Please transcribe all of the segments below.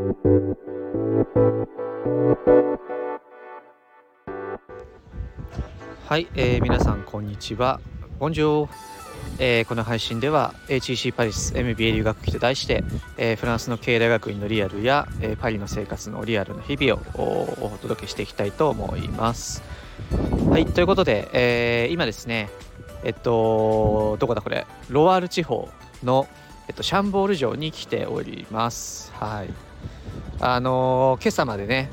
はい、えー、皆さんこんにちは。ボンジョー。え、この配信では HEC パリス MBA 留学期と題して、えー、フランスの経営大学院のリアルや、えー、パリの生活のリアルの日々をお届けしていきたいと思います。はいということで、えー、今ですねえっとどこだこれ？ロワール地方の、えっと、シャンボール城に来ております。はいあの今朝までね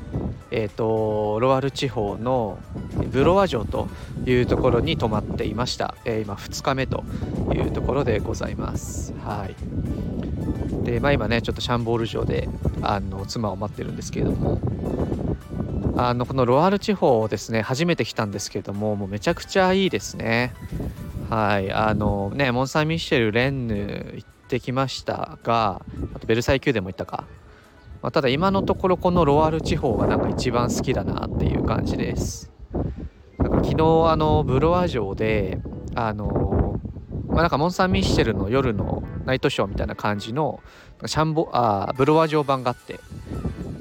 えーと、ロワール地方のブロワ城というところに泊まっていました、えー、今2日目というところでございます。はい。で、まあ、今ねちょっとシャンボール城であの妻を待ってるんですけれども。あのこのロワール地方ですね初めて来たんですけれどももうめちゃくちゃいいですね。はい。あのねモン・サン・ミッシェル・レンヌ行ってきましたがあとベルサイ宮殿も行ったか。まあ、ただ今のところこのロワール地方がなんか一番好きだなっていう感じです。なんか昨日あのブロワ城であのまあ、なんかモン・サン・ミッシェルの夜のナイトショーみたいな感じのシャンボあブロワ城版があって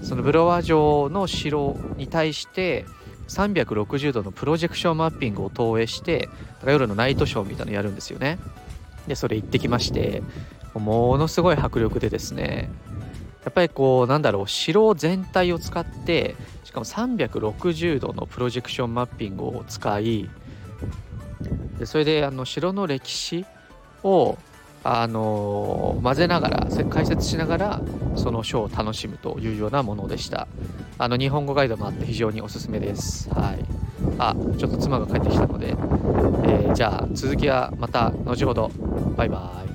そのブロワ城の城に対して360度のプロジェクションマッピングを投影して夜のナイトショーみたいなのやるんですよね。でそれ行ってきましてものすごい迫力でですねやっぱりこうなんだろう城全体を使ってしかも360度のプロジェクションマッピングを使いでそれであの城の歴史をあの混ぜながら解説しながらそのショーを楽しむというようなものでした。あの日本語ガイドもあって非常におすすめです。はい。あちょっと妻が帰ってきたので、えー、じゃあ続きはまた後ほど。バイバイ。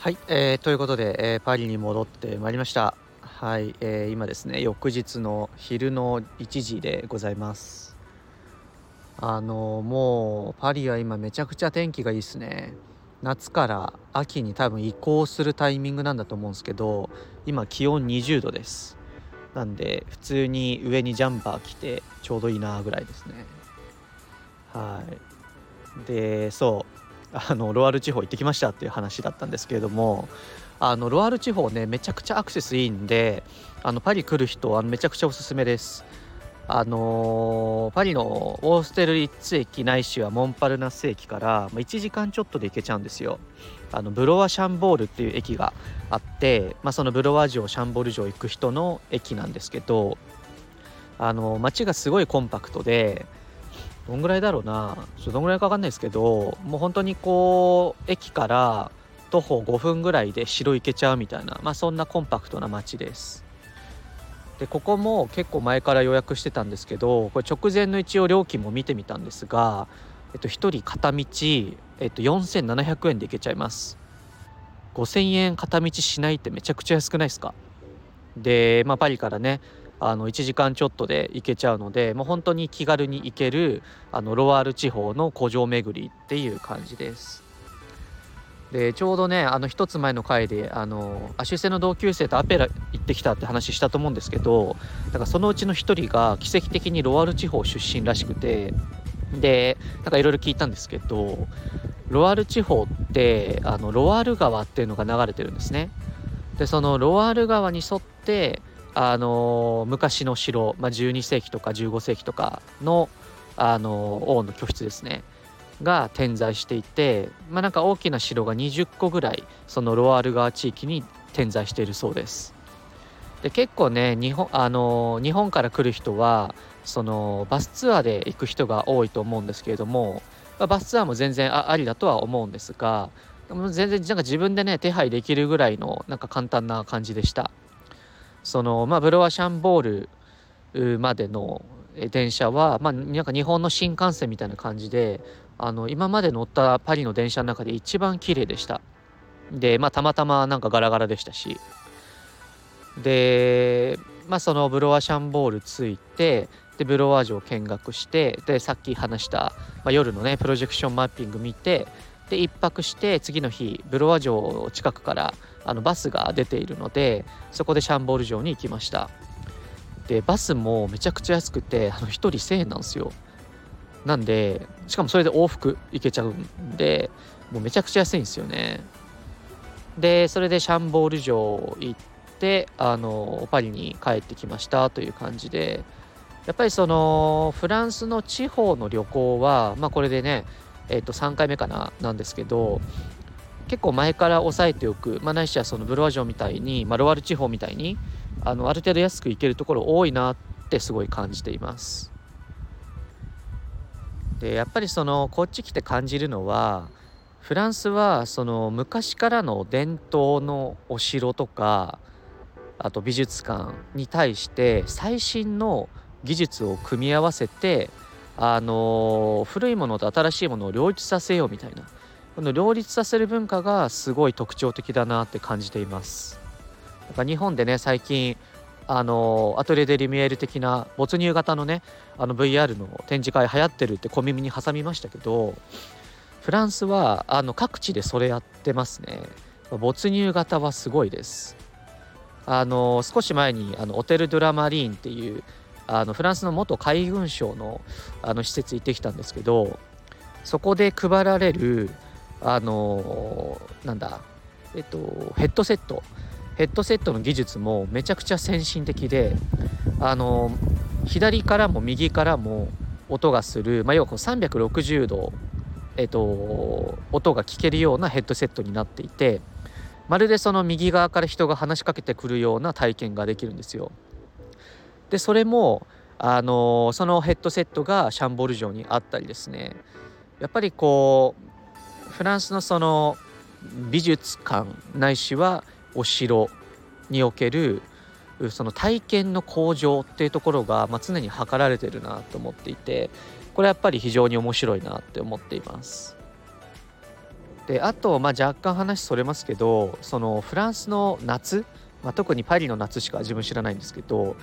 はい、えー、ということで、えー、パリに戻ってまいりました。はい、えー、今ですね翌日の昼の1時でございます。あのもうパリは今めちゃくちゃ天気がいいですね。夏から秋に多分移行するタイミングなんだと思うんですけど今気温20度ですなんで普通に上にジャンパー着てちょうどいいなぐらいですねはいでそうあのロワール地方行ってきましたっていう話だったんですけれどもあのロワール地方ねめちゃくちゃアクセスいいんであのパリ来る人はめちゃくちゃおすすめです。あのー、パリのオーステルリッツ駅ないしはモンパルナス駅から1時間ちょっとで行けちゃうんですよ。あのブロワ・シャンボールっていう駅があって、まあ、そのブロワ城シャンボール城行く人の駅なんですけどあの街がすごいコンパクトでどんぐらいだろうな。ちょどんぐらいか分かんないですけどもう本当にこう駅から徒歩5分ぐらいで城行けちゃうみたいな、まあ、そんなコンパクトな街です。でここも結構前から予約してたんですけどこれ直前の一応料金も見てみたんですが、えっと、1人片道、えっと、4700円で行けちゃいます。5000円片道しないってめちゃくちゃ安くないですか？で、まあ、パリからねあの1時間ちょっとで行けちゃうのでもう本当に気軽に行けるあのロワール地方の古城巡りっていう感じです。でちょうどねあの一つ前の回であのアシュセの同級生とアペラ行ってきたって話したと思うんですけどだからそのうちの一人が奇跡的にロワール地方出身らしくてでなんかいろいろ聞いたんですけどロワール地方ってあのロワール川っていうのが流れてるんですね。でそのロワール川に沿ってあの昔の城、まあ、12世紀とか15世紀とかの、あの王の居室ですねが点在していて、まあ、なんか大きな城が20個ぐらいそのロワール川地域に点在しているそうです。で結構ね日本あの日本から来る人はそのバスツアーで行く人が多いと思うんですけれども、まあ、バスツアーも全然ありだとは思うんですが全然なんか自分でね手配できるぐらいのなんか簡単な感じでした。その、まあ、ブロワシャンボールまでの電車は、まあ、なんか日本の新幹線みたいな感じであの今まで乗ったパリの電車の中で一番綺麗でした。でまあたまたまなんかガラガラでしたし。でまあそのブロワシャンボール着いてでブロワー城を見学してでさっき話した、まあ、夜のねプロジェクションマッピング見てで1泊して次の日ブロワー城近くからあのバスが出ているのでそこでシャンボール城に行きました。でバスもめちゃくちゃ安くてあの1人1000円なんですよ。なんでしかもそれで往復行けちゃうんでもうめちゃくちゃ安いんですよね。でそれでシャンボール城行ってあのパリに帰ってきましたという感じで。やっぱりそのフランスの地方の旅行はまあこれでねえっ、ー、と3回目かななんですけど結構前から押さえておく、まあ、ないしはそのブロワ城みたいに、まあ、ロワール地方みたいにあのある程度安く行けるところ多いなってすごい感じています。でやっぱりそのこっち来て感じるのはフランスはその昔からの伝統のお城とかあと美術館に対して最新の技術を組み合わせてあの古いものと新しいものを両立させようみたいなこの両立させる文化がすごい特徴的だなって感じています。なんか日本でね最近あのアトリエ・デ・リミエール的な没入型のねあの VR の展示会流行ってるって小耳に挟みましたけどフランスはあの各地でそれやってますね没入型はすごいですあの少し前にあのオテル・ドゥラ・マリーンっていうあのフランスの元海軍省のあの施設行ってきたんですけどそこで配られるあのなんだえっとヘッドセットヘッドセットの技術もめちゃくちゃ先進的であの左からも右からも音がする、まあ、要はこう360度、えっと、音が聞けるようなヘッドセットになっていてまるでその右側から人が話しかけてくるような体験ができるんですよ。でそれもあのそのヘッドセットがシャンボル城にあったりですねやっぱりこうフランスのその美術館ないしはお城におけるその体験の向上っていうところが、まあ、常に図られてるなと思っていてこれやっぱり非常に面白いなって思っています。であと、まあ、若干話それますけどそのフランスの夏、まあ、特にパリの夏しか自分知らないんですけど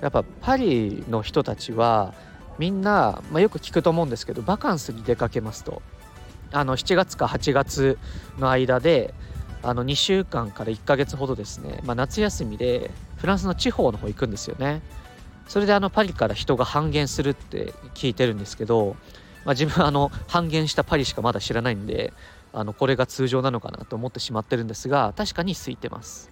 やっぱパリの人たちはみんな、まあ、よく聞くと思うんですけどバカンスに出かけますとあの7月か8月の間であの2週間から1ヶ月ほどですね、まあ、夏休みでフランスの地方の方行くんですよね。それであのパリから人が半減するって聞いてるんですけど、まあ、自分あの半減したパリしかまだ知らないんであのこれが通常なのかなと思ってしまってるんですが確かに空いてます。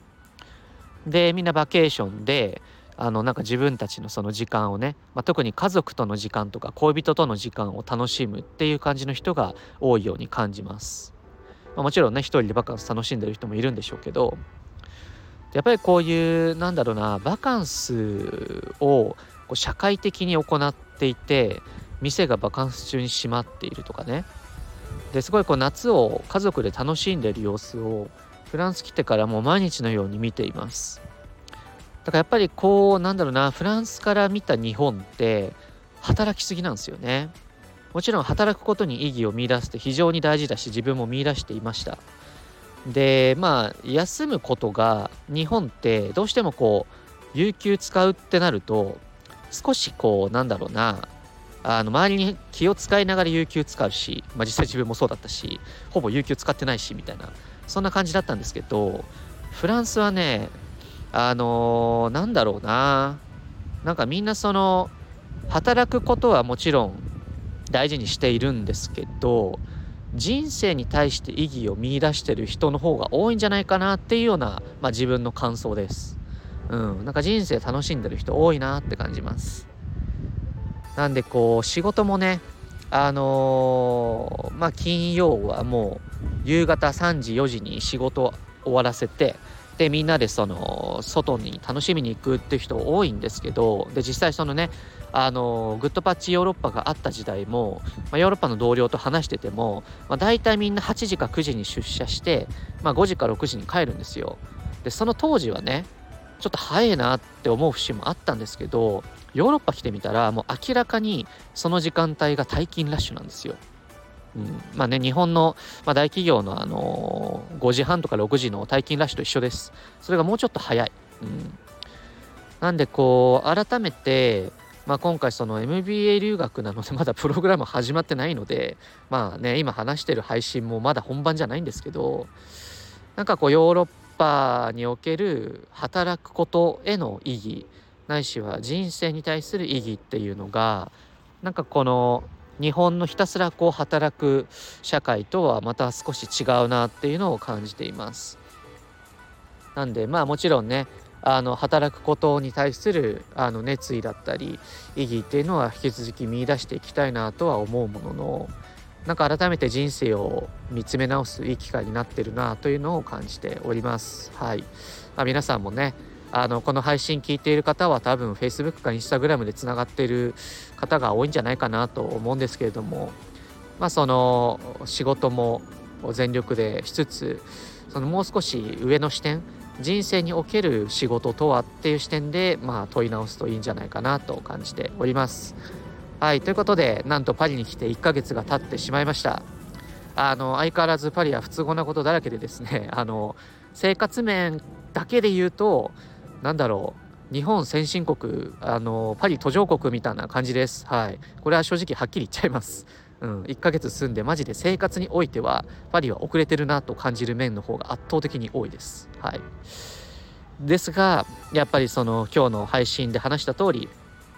でみんなバケーションであのなんか自分たちのその時間をね、まあ、特に家族との時間とか恋人との時間を楽しむっていう感じの人が多いように感じます。まあ、もちろんね一人でバカンス楽しんでる人もいるんでしょうけどやっぱりこういうなんだろうなバカンスをこう社会的に行っていて店がバカンス中に閉まっているとかねですごいこう夏を家族で楽しんでる様子をフランス来てからもう毎日のように見ていますだからやっぱりこうなんだろうなフランスから見た日本って働きすぎなんですよね。もちろん働くことに意義を見いだすって非常に大事だし自分も見いだしていました。でまあ休むことが日本ってどうしてもこう有給使うってなると少しこうなんだろうなあの周りに気を使いながら有給使うし、まあ、実際自分もそうだったしほぼ有給使ってないしみたいなそんな感じだったんですけどフランスはねあのー、なんだろうななんかみんなその働くことはもちろん大事にしているんですけど人生に対して意義を見いだしてる人の方が多いんじゃないかなっていうような、まあ、自分の感想です。うん、なんか人生楽しんでる人多いなって感じます。なんでこう仕事もねあのー、まあ金曜はもう夕方3時4時に仕事終わらせてでみんなでその外に楽しみに行くっていう人多いんですけどで実際そのねあのグッドパッチヨーロッパがあった時代も、まあ、ヨーロッパの同僚と話してても、まあ、大体みんな8時か9時に出社して、まあ、5時か6時に帰るんですよ。でその当時はねちょっと早いなって思う節もあったんですけどヨーロッパ来てみたらもう明らかにその時間帯が退勤ラッシュなんですよ。うん、まあね日本の、まあ、大企業の、あのー、5時半とか6時の退勤ラッシュと一緒です。それがもうちょっと早い。うん、なんでこう改めてまあ、今回その MBA 留学なのでまだプログラム始まってないのでまあね今話してる配信もまだ本番じゃないんですけどなんかこうヨーロッパにおける働くことへの意義ないしは人生に対する意義っていうのがなんかこの日本のひたすらこう働く社会とはまた少し違うなっていうのを感じています。なんでまあもちろんねあの働くことに対するあの熱意だったり意義っていうのは引き続き見出していきたいなとは思うもののなんか改めて人生を見つめ直すいい機会になってるなというのを感じております。はい、まあ、皆さんもねあのこの配信聞いている方は多分 Facebook か Instagram でつながっている方が多いんじゃないかなと思うんですけれどもまあその仕事も全力でしつつそのもう少し上の視点人生における仕事とはっていう視点で、まあ、問い直すといいんじゃないかなと感じております。はいということでなんとパリに来て1ヶ月が経ってしまいました。あの相変わらずパリは不都合なことだらけでですねあの生活面だけで言うとなんだろう日本先進国あのパリ途上国みたいな感じです。はい、これは正直はっきり言っちゃいます。うん、1ヶ月住んでマジで生活においてはパリは遅れてるなと感じる面の方が圧倒的に多いです。はい、ですがやっぱりその今日の配信で話した通り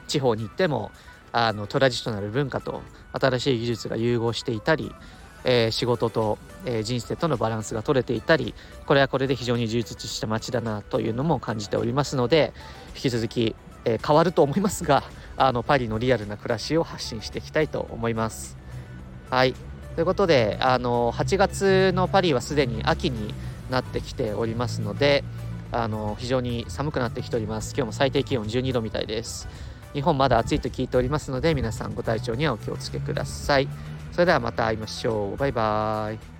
地方に行ってもあのトラディショナル文化と新しい技術が融合していたり、えー、仕事と、えー、人生とのバランスが取れていたりこれはこれで非常に充実した街だなというのも感じておりますので引き続き、えー、変わると思いますが あのパリのリアルな暮らしを発信していきたいと思います。はい。ということであの8月のパリはすでに秋になってきておりますのであの非常に寒くなってきております。今日も最低気温12度みたいです。日本まだ暑いと聞いておりますので皆さんご体調にはお気をつけください。それではまた会いましょう。バイバーイ。